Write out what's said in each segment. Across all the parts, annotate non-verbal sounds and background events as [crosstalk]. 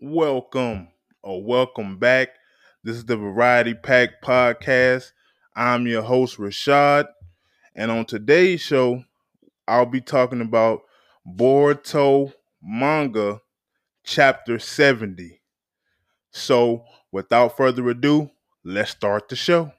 welcome or welcome back. This is the Variety Pack Podcast. I'm your host, Rashad. And on today's show, I'll be talking about Boruto Manga Chapter 70. So, without further ado, let's start the show.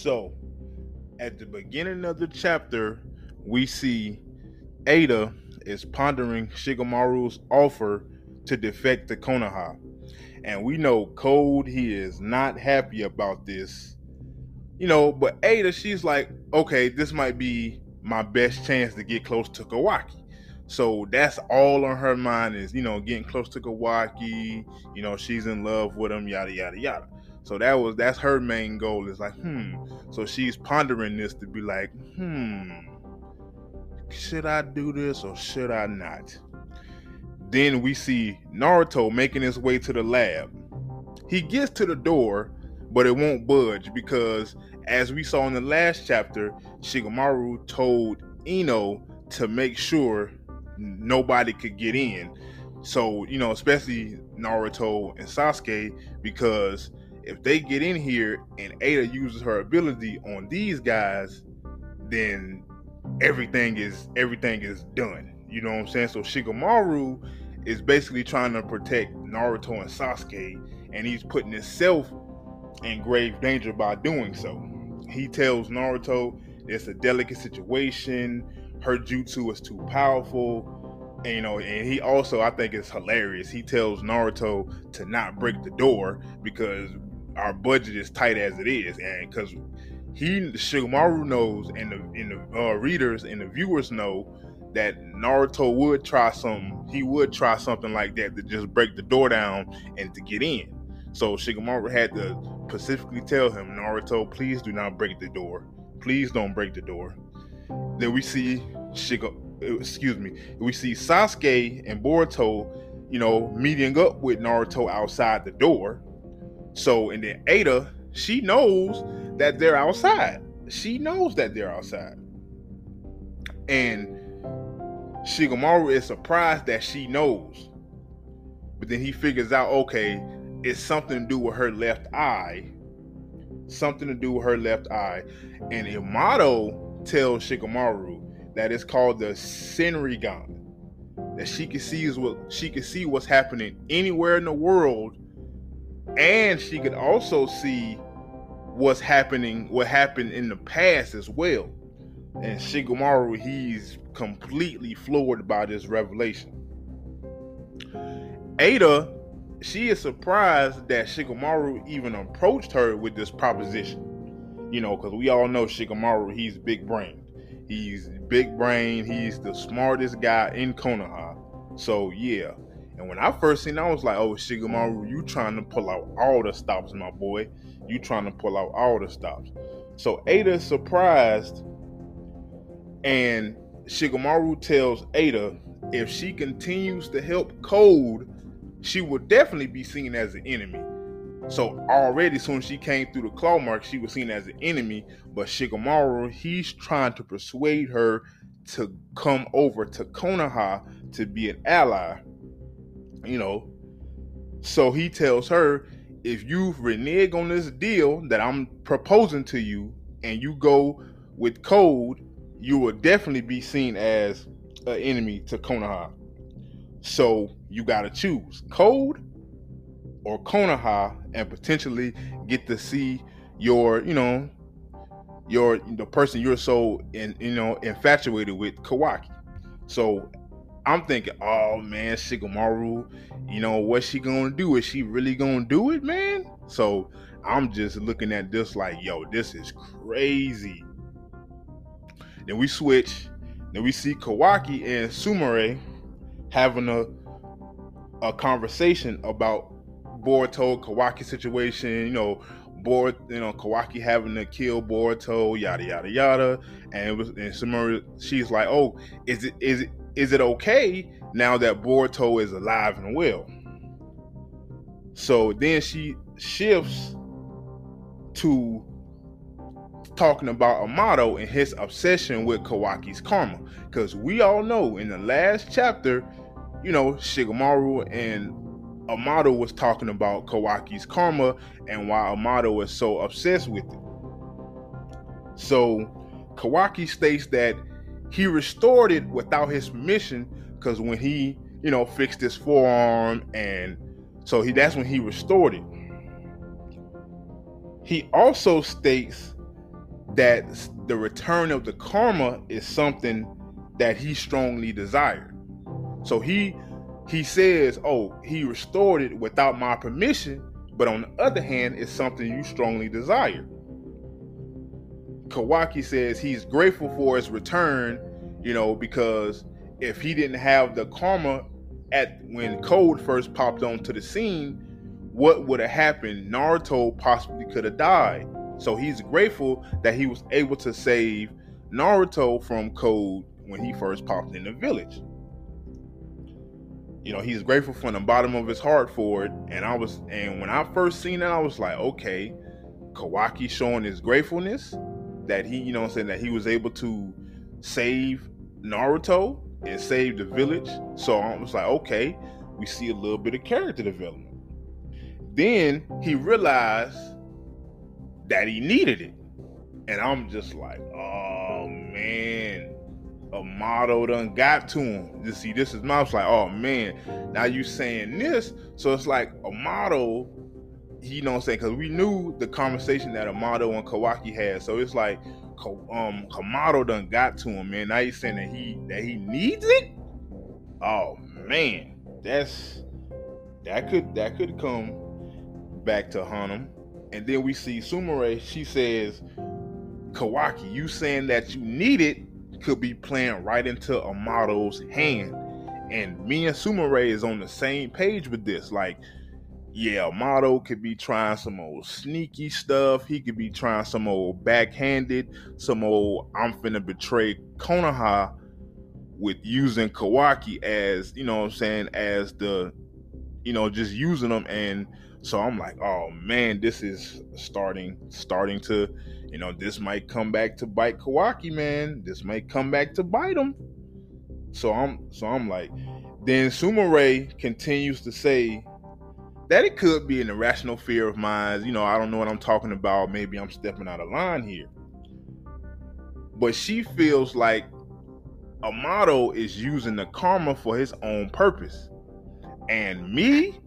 So, at the beginning of the chapter, we see Ada is pondering Shikamaru's offer to defect to Konoha. And we know Code, he is not happy about this. You know, but Ada, she's like, okay, this might be my best chance to get close to Kawaki. So that's all on her mind is, you know, getting close to Kawaki. You know, she's in love with him, yada, yada, yada. So that was that's her main goal is like, hmm. So she's pondering this to be like, hmm, should I do this or should I not? Then we see Naruto making his way to the lab. He gets to the door, but it won't budge because, as we saw in the last chapter, Shikamaru told Ino to make sure nobody could get in. So, you know, especially Naruto and Sasuke, because if they get in here and Ada uses her ability on these guys, then everything is everything is done. You know what I'm saying? So Shikamaru is basically trying to protect Naruto and Sasuke, and he's putting himself in grave danger by doing so. He tells Naruto it's a delicate situation, her jutsu is too powerful. And, you know, and he also I think it's hilarious. He tells Naruto to not break the door because our budget is tight as it is, and because he Shikamaru knows, and the and the uh, readers and the viewers know that Naruto would try some. He would try something like that to just break the door down and to get in. So Shikamaru had to specifically tell him, Naruto, please do not break the door. Please don't break the door. Then we see Shiga, excuse me, we see Sasuke and Boruto, you know, meeting up with Naruto outside the door. So, and then Ada, she knows that they're outside. She knows that they're outside. And Shikamaru is surprised that she knows. But then he figures out, okay, it's something to do with her left eye. Something to do with her left eye. And Yamato tells Shikamaru that it's called the Senrigan. That she can see is what she can see what's happening anywhere in the world and she could also see what's happening, what happened in the past as well. And Shikamaru, he's completely floored by this revelation. Ada, she is surprised that Shikamaru even approached her with this proposition. You know, because we all know Shikamaru, he's big brain. He's big brain. He's the smartest guy in Konoha. So yeah, and when I first seen it, I was like, oh, Shikamaru, you trying to pull out all the stops, my boy. You trying to pull out all the stops. So Ada is surprised, and Shikamaru tells Ada if she continues to help Code, she will definitely be seen as an enemy. So already, soon she came through the claw mark, she was seen as an enemy. But Shikamaru, he's trying to persuade her to come over to Konoha to be an ally you know. So he tells her, if you renege on this deal that I'm proposing to you and you go with code, you will definitely be seen as an enemy to Konoha. So you gotta choose code or Konoha and potentially get to see your, you know, your the person you're so in, you know, infatuated with, Kawaki. So I'm thinking, oh man, Shikamaru, you know, what's she gonna do? Is she really gonna do it, man? So I'm just looking at this like, yo, this is crazy. Then we switch. Then we see Kawaki and Sumire having a a conversation about Boruto Kawaki situation. You know, Board, you know, Kawaki having to kill Boruto, yada yada yada, and it was and Summer, she's like, oh, is it is it is it okay now that Boruto is alive and well? So then she shifts to talking about Amado and his obsession with Kawaki's karma. Because we all know in the last chapter, you know, Shikamaru and Amado was talking about Kawaki's karma and why Amado is so obsessed with it. So Kawaki states that he restored it without his permission because when he, you know, fixed his forearm and so he that's when he restored it. He also states that the return of the karma is something that he strongly desired. So he he says, "Oh, he restored it without my permission, but on the other hand, it's something you strongly desire." Kawaki says he's grateful for his return, you know, because if he didn't have the karma at when Code first popped onto the scene, what would have happened? Naruto possibly could have died. So he's grateful that he was able to save Naruto from Code when he first popped in the village. You know, he's grateful from the bottom of his heart for it. And I was, and when I first seen that, I was like, okay, Kawaki showing his gratefulness that he, you know, I'm saying that he was able to save Naruto and save the village. So I was like, okay, we see a little bit of character development. Then he realized that he needed it. And I'm just like, oh man, Amado done got to him. You see, this is was like, oh man, now you saying this. So it's like Amado, you know what I'm saying? Because we knew the conversation that Amado and Kawaki had. So it's like um Kamato done got to him, man. Now he's saying that he that he needs it. Oh man, that's that could that could come back to haunt him. And then we see Sumire, she says, Kawaki, you saying that you need it could be playing right into Amado's hand. And me and Sumire is on the same page with this. Like, yeah, Amado could be trying some old sneaky stuff. He could be trying some old backhanded, some old I'm finna betray Konoha with using Kawaki as, you know what I'm saying, as the, you know, just using them and so I'm like, oh man, this is starting starting to, you know, this might come back to bite Kawaki, man. This might come back to bite him. So I'm so I'm like, then Sumire continues to say that it could be an irrational fear of mine. You know, I don't know what I'm talking about. Maybe I'm stepping out of line here. But she feels like Amado is using the karma for his own purpose. And me,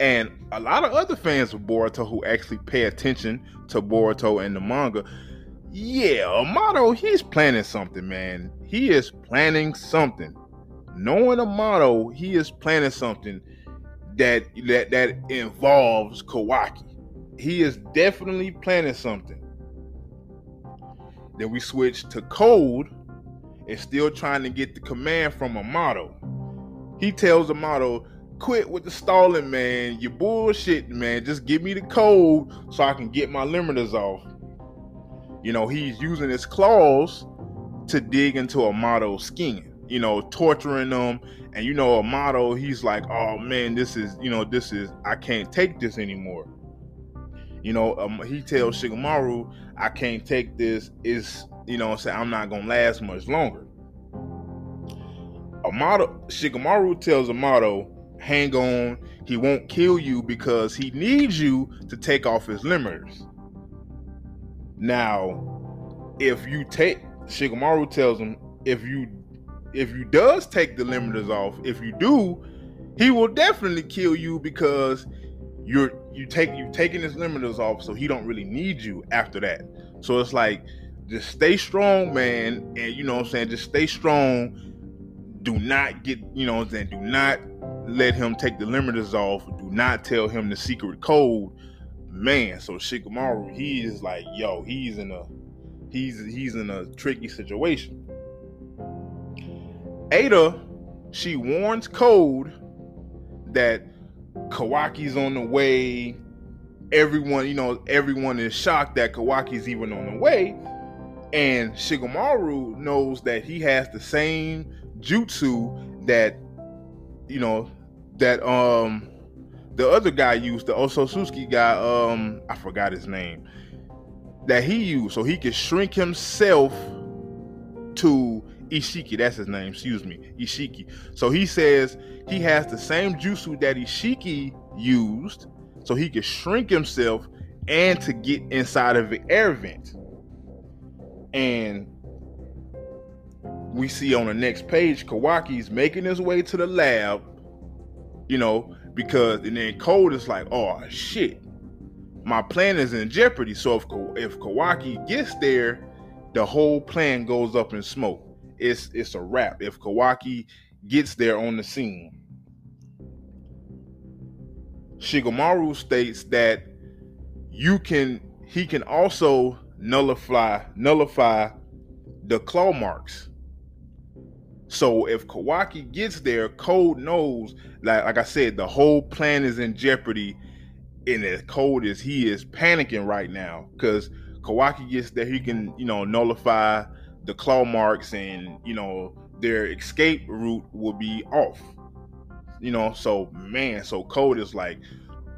and a lot of other fans of Boruto who actually pay attention to Boruto and the manga, yeah, Amado, he's planning something, man. He is planning something. Knowing Amado, he is planning something that that that involves Kawaki. He is definitely planning something. Then we switch to Code and still trying to get the command from Amado. He tells Amado, quit with the stalling, man. You bullshit, man. Just give me the code so I can get my limiters off. You know, he's using his claws to dig into Amado's skin, you know, torturing them. And you know, Amado, he's like, oh man, this is, you know, this is, I can't take this anymore. You know, um, he tells Shikamaru, I can't take this. Is you know, say I'm not gonna last much longer. Amado Shikamaru tells Amado, hang on. He won't kill you because he needs you to take off his limiters. Now, if you take Shikamaru tells him if you if you does take the limiters off, if you do, he will definitely kill you because you're you take you taking his limiters off, so he don't really need you after that. So it's like just stay strong, man, and you know what I'm saying, just stay strong. Do not get, you know what I'm saying, do not let him take the limiters off. Do not tell him the secret code. Man, so Shikamaru, he is like, yo, he's in a he's he's in a tricky situation. Ada, she warns Code that Kawaki's on the way everyone, you know, everyone is shocked that Kawaki's even on the way. And Shikamaru knows that he has the same jutsu that, you know, that um the other guy used, the Otsutsuki guy, um, I forgot his name, that he used. So he could shrink himself to Isshiki. That's his name, excuse me, Isshiki. So he says he has the same jutsu that Isshiki used, so he could shrink himself and to get inside of the air vent. And we see on the next page, Kawaki's making his way to the lab, you know, because and then Code is like, oh shit, my plan is in jeopardy. So if if Kawaki gets there, the whole plan goes up in smoke. It's it's a wrap. If Kawaki gets there on the scene, Shikamaru states that you can he can also nullify nullify the claw marks. So if Kawaki gets there, Code knows like like I said, the whole plan is in jeopardy. And the Code is he is panicking right now because Kawaki gets there, he can you know nullify the claw marks and you know their escape route will be off. You know, so man, so Code is like,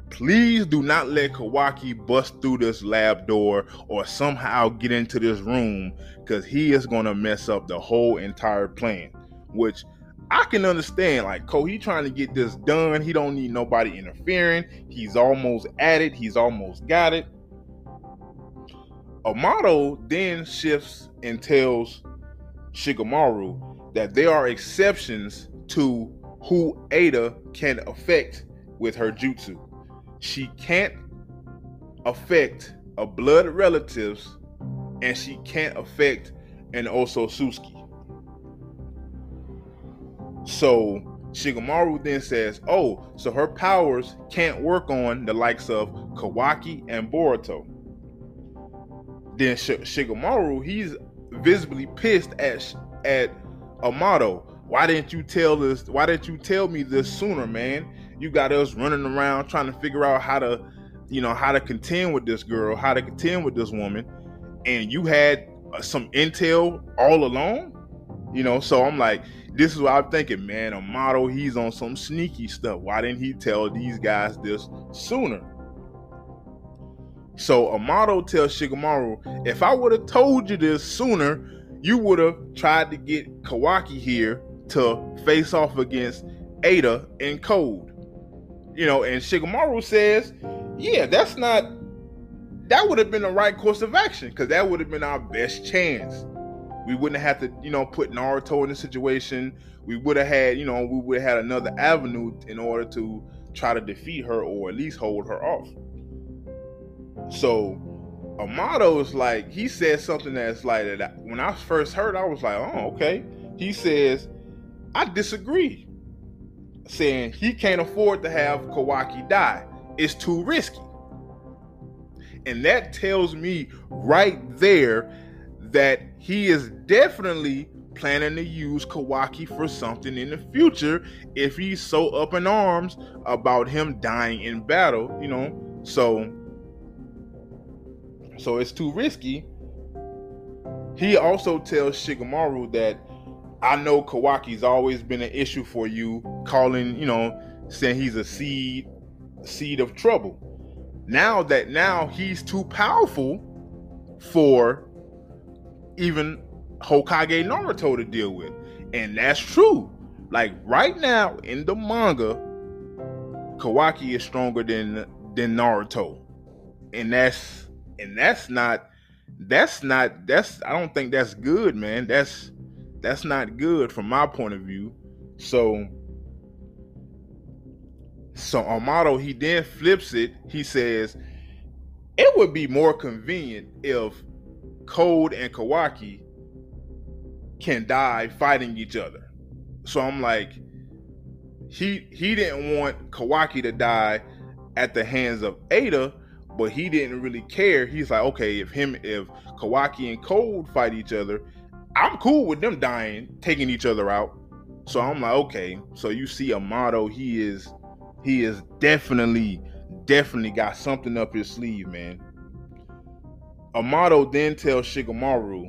please do not let Kawaki bust through this lab door or somehow get into this room because he is gonna mess up the whole entire plan. Which I can understand. Like he trying to get this done. He don't need nobody interfering. He's almost at it. He's almost got it. Amado then shifts and tells Shikamaru that there are exceptions to who Ada can affect with her jutsu. She can't affect a blood relatives and she can't affect an Otsutsuki. So Shikamaru then says, Oh, so her powers can't work on the likes of Kawaki and Boruto. Then Sh- Shikamaru, he's visibly pissed at at Amado. Why didn't you tell this? Why didn't you tell me this sooner, man? You got us running around trying to figure out how to, you know, how to contend with this girl, how to contend with this woman, and you had uh, some intel all along. You know, so I'm like, this is what I'm thinking, man. Amado, he's on some sneaky stuff. Why didn't he tell these guys this sooner? So Amado tells Shikamaru, if I would have told you this sooner, you would have tried to get Kawaki here to face off against Ada and Code. You know, and Shikamaru says, yeah, that's not that would have been the right course of action because that would have been our best chance. We wouldn't have to, you know, put Naruto in the situation. We would have had, you know, we would have had another avenue in order to try to defeat her or at least hold her off. So Amado is like, he says something that's like that. When I first heard, I was like, oh, okay. He says, I disagree, saying he can't afford to have Kawaki die. It's too risky. And that tells me right there that he is definitely planning to use Kawaki for something in the future if he's so up in arms about him dying in battle, you know. So so it's too risky. He also tells Shikamaru that I know Kawaki's always been an issue for you, calling, you know, saying he's a seed seed of trouble. Now that now he's too powerful for even Hokage Naruto to deal with. And that's true. Like right now in the manga, Kawaki is stronger than than Naruto. And that's and that's not that's not that's I don't think that's good, man. That's that's not good from my point of view. So so Amado he then flips it. He says it would be more convenient if Code and Kawaki can die fighting each other. So I'm like, he he didn't want Kawaki to die at the hands of Ada, but he didn't really care. He's like, okay, if him if Kawaki and Code fight each other, I'm cool with them dying, taking each other out. So I'm like, okay. So you see Amado, he is he is definitely definitely got something up his sleeve, man. Amado then tells Shikamaru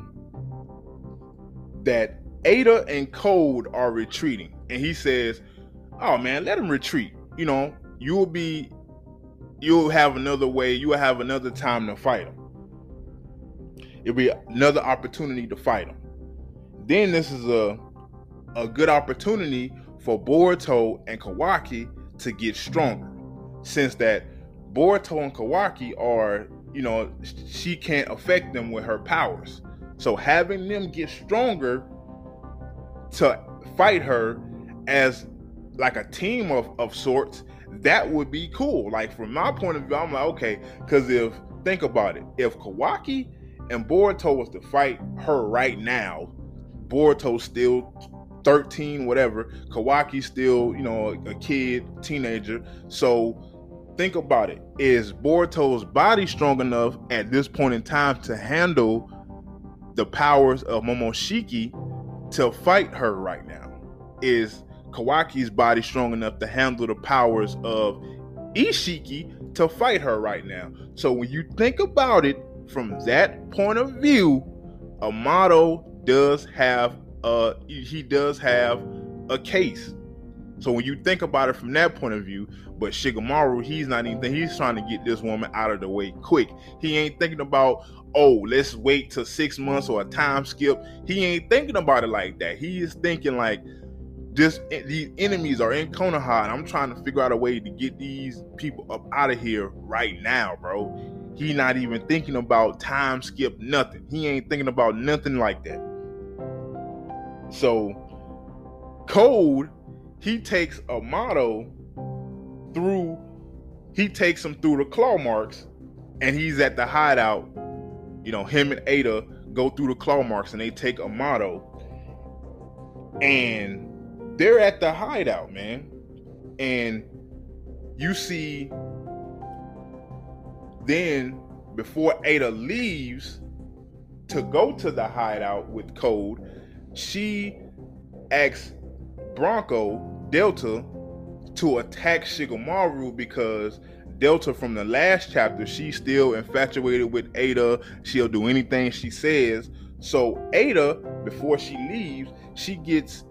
that Ada and Code are retreating. And he says, Oh man, let them retreat. You know, you will be you'll have another way, you will have another time to fight them. It'll be another opportunity to fight them. Then this is a a good opportunity for Boruto and Kawaki to get stronger. Since that Boruto and Kawaki are, you know, she can't affect them with her powers. So having them get stronger to fight her as like a team of, of sorts, that would be cool. Like from my point of view, I'm like, okay, because if think about it, if Kawaki and Boruto was to fight her right now, Boruto's still 13, whatever. Kawaki's still, you know, a kid, teenager. So think about it. Is Boruto's body strong enough at this point in time to handle the powers of Momoshiki to fight her right now? Is Kawaki's body strong enough to handle the powers of Isshiki to fight her right now? So when you think about it from that point of view, Amado does have uh he does have a case. So when you think about it from that point of view, but Shikamaru, he's not even he's trying to get this woman out of the way quick. He ain't thinking about, oh, let's wait till six months or a time skip. He ain't thinking about it like that. He is thinking like this these enemies are in Konoha, and I'm trying to figure out a way to get these people up out of here right now, bro. He not even thinking about time skip, nothing. He ain't thinking about nothing like that. So Code, he takes Amado through, he takes him through the claw marks, and he's at the hideout. You know, him and Ada go through the claw marks and they take Amado. And they're at the hideout, man. And you see then before Ada leaves to go to the hideout with Code, she asks Bronco Delta to attack Shikamaru because Delta from the last chapter, she's still infatuated with Ada. She'll do anything she says. So Ada, before she leaves, she gets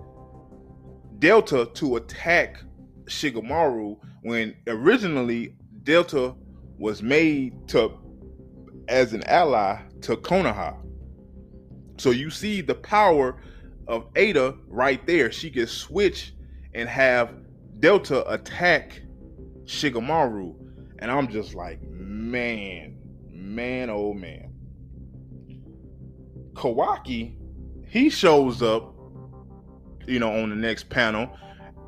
Delta to attack Shikamaru when originally Delta was made to as an ally to Konoha. So you see the power of Ada right there. She can switch and have Delta attack Shikamaru. And I'm just like, man, man, oh man. Kawaki, he shows up, you know, on the next panel,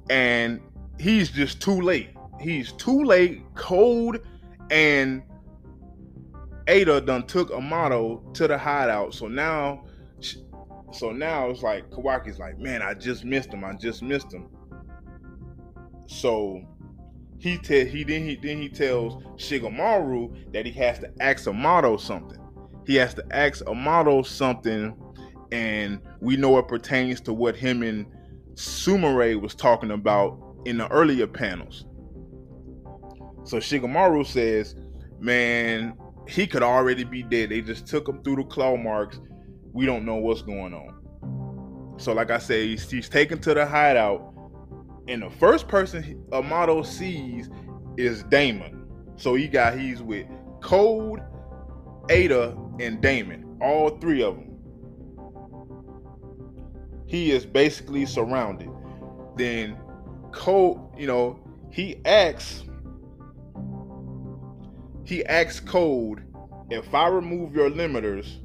and he's just too late. He's too late, Code, and Ada done took Amado to the hideout. So now so now it's like Kawaki's like, man, I just missed him. I just missed him. So he te- he then he then he tells Shikamaru that he has to ask Amado something. He has to ask Amado something, and we know it pertains to what him and Sumire was talking about in the earlier panels. So Shikamaru says, "Man, he could already be dead. They just took him through the claw marks we don't know what's going on. So, like I say, he's, he's taken to the hideout, and the first person Amado sees is Daemon. So he got he's with Code, Ada, and Daemon, all three of them. He is basically surrounded. Then Code, you know, he asks, he asks Code, if I remove your limiters,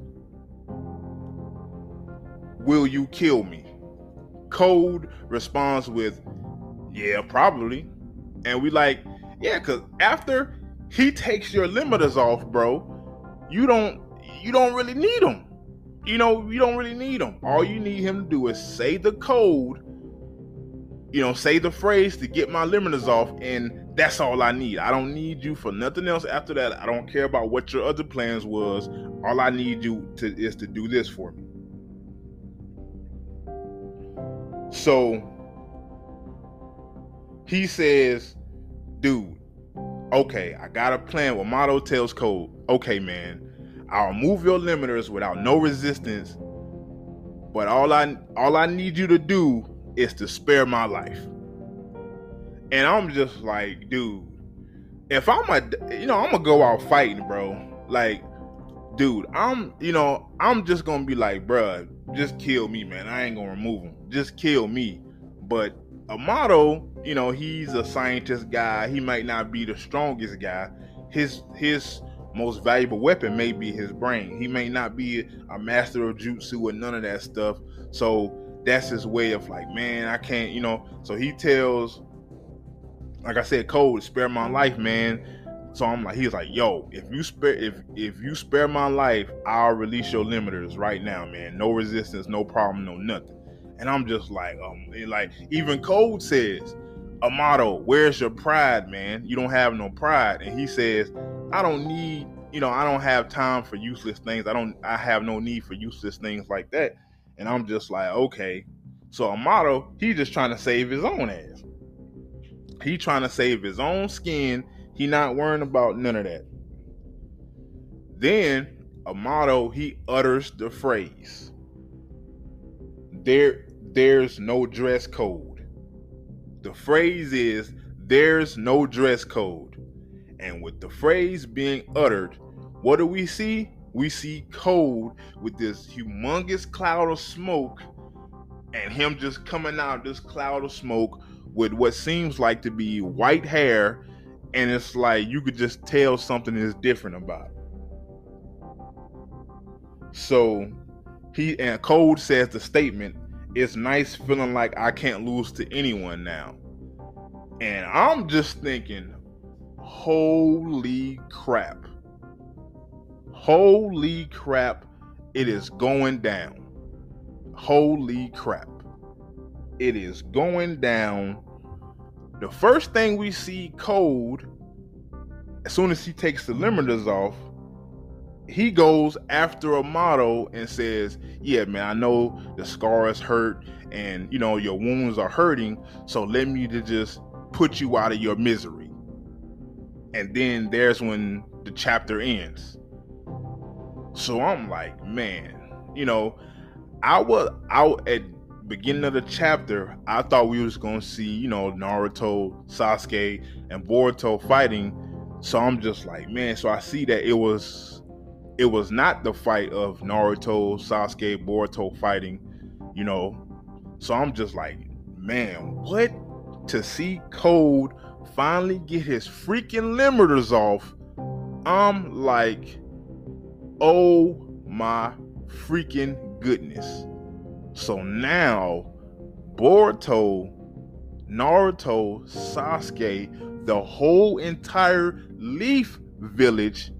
Will you kill me? Code responds with, Yeah, probably. And we like, Yeah, because after he takes your limiters off, bro, you don't you don't really need them. You know, you don't really need them. All you need him to do is say the code, you know, say the phrase to get my limiters off, and that's all I need. I don't need you for nothing else after that. I don't care about what your other plans was. All I need you to is to do this for me. So he says, dude, okay, I got a plan. Yamato tells Code, okay, man, I'll move your limiters without no resistance, but all I all I need you to do is to spare my life. And I'm just like, dude, if I'm a, you know, I'm gonna go out fighting, bro. Like, dude, I'm, you know, I'm just gonna be like, bruh, just kill me, man. I ain't gonna remove him. Just kill me. But Amado, you know, he's a scientist guy. He might not be the strongest guy. His his most valuable weapon may be his brain. He may not be a master of jutsu or none of that stuff. So that's his way of like, man, I can't, you know. So he tells like I said, Code, spare my life, man. So I'm like, he's like, yo, if you spare if if you spare my life, I'll release your limiters right now, man. No resistance, no problem, no nothing. And I'm just like, um, like even Code says, Amado, where's your pride, man? You don't have no pride. And he says, I don't need, you know, I don't have time for useless things. I don't, I have no need for useless things like that. And I'm just like, okay. So Amado, he's just trying to save his own ass. He trying to save his own skin. He not worrying about none of that. Then Amado, he utters the phrase. There, there's no dress code. The phrase is there's no dress code. And with the phrase being uttered, what do we see? We see code with this humongous cloud of smoke and him just coming out of this cloud of smoke with what seems like to be white hair and it's like you could just tell something is different about it. So he and Code says the statement, it's nice feeling like I can't lose to anyone now. And I'm just thinking, holy crap. Holy crap, it is going down. Holy crap. It is going down. The first thing we see Code, as soon as he takes the limiters off, he goes after Amado and says, Yeah, man, I know the scar is hurt and you know your wounds are hurting, so let me to just put you out of your misery. And then there's when the chapter ends. So I'm like, man, you know, I was out at beginning of the chapter, I thought we was gonna see, you know, Naruto, Sasuke, and Boruto fighting. So I'm just like, man. So I see that it was it was not the fight of Naruto, Sasuke, Boruto fighting, you know. So I'm just like, man, what? To see Code finally get his freaking limiters off, I'm like, oh my freaking goodness. So now, Boruto, Naruto, Sasuke, the whole entire Leaf Village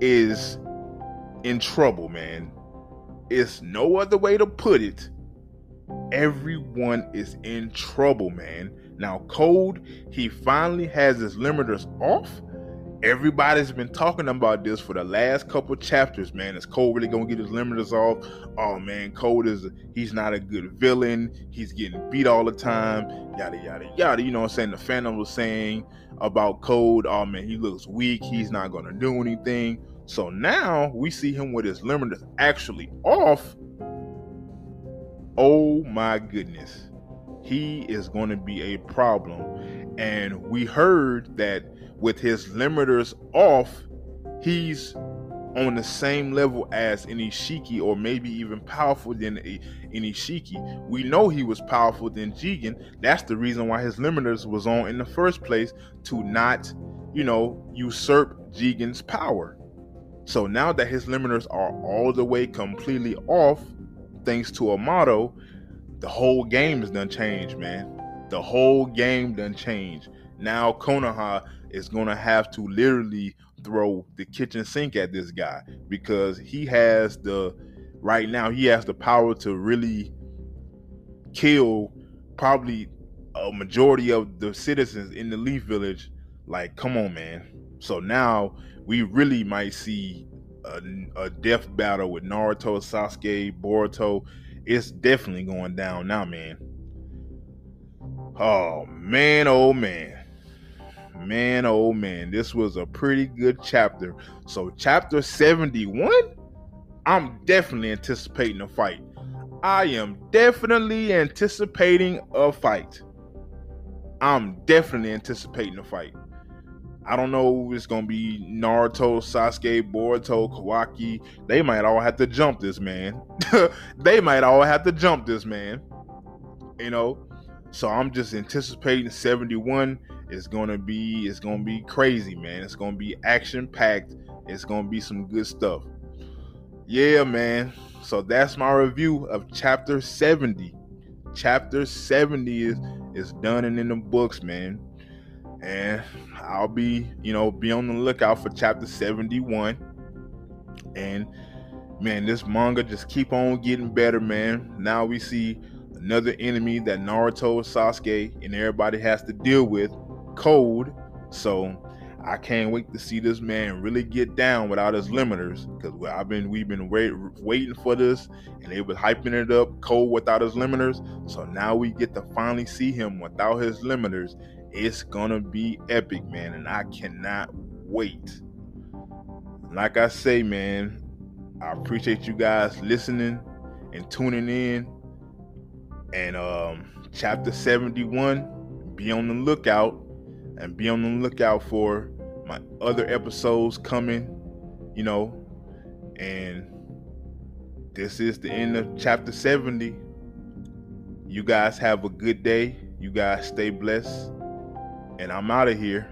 is in trouble, man. It's no other way to put it. Everyone is in trouble, man. Now, Code, he finally has his limiters off. Everybody's been talking about this for the last couple chapters, man. Is Code really gonna get his limiters off? Oh man, Code is he's not a good villain. He's getting beat all the time. Yada yada yada. You know what I'm saying? The Phantom was saying about Code. Oh man, he looks weak. He's not gonna do anything. So now we see him with his limiters actually off. Oh my goodness. He is going to be a problem. And we heard that with his limiters off, he's on the same level as Inishiki or maybe even powerful than Inishiki. We know he was powerful than Jigen. That's the reason why his limiters was on in the first place to not, you know, usurp Jigen's power. So now that his limiters are all the way completely off, thanks to Amado, the whole game is done changed, man. The whole game done changed. Now Konoha is gonna have to literally throw the kitchen sink at this guy because he has the right now he has the power to really kill probably a majority of the citizens in the Leaf Village. Like, come on, man. So now we really might see a, a death battle with Naruto, Sasuke, Boruto. It's definitely going down now, man. Oh man, oh man, man, oh man, this was a pretty good chapter. So, chapter 71, I'm definitely anticipating a fight. I am definitely anticipating a fight. I'm definitely anticipating a fight. I don't know it's gonna be Naruto, Sasuke, Boruto, Kawaki. They might all have to jump this man. [laughs] they might all have to jump this man. You know, so I'm just anticipating 71 is gonna be it's gonna be crazy, man. It's gonna be action packed. It's gonna be some good stuff. Yeah, man. So that's my review of chapter 70. Chapter 70 is is done and in the books, man and I'll be, you know, be on the lookout for chapter 71. And man, this manga just keep on getting better, man. Now we see another enemy that Naruto, Sasuke, and everybody has to deal with, Code. So I can't wait to see this man really get down without his limiters. Because I've been we've been wait, waiting for this, and they was hyping it up, Code without his limiters. So now we get to finally see him without his limiters, it's gonna be epic, man, and I cannot wait. Like I say, man, I appreciate you guys listening and tuning in. And um, chapter 71, be on the lookout and be on the lookout for my other episodes coming, you know. And this is the end of chapter 70. You guys have a good day. You guys stay blessed and I'm out of here.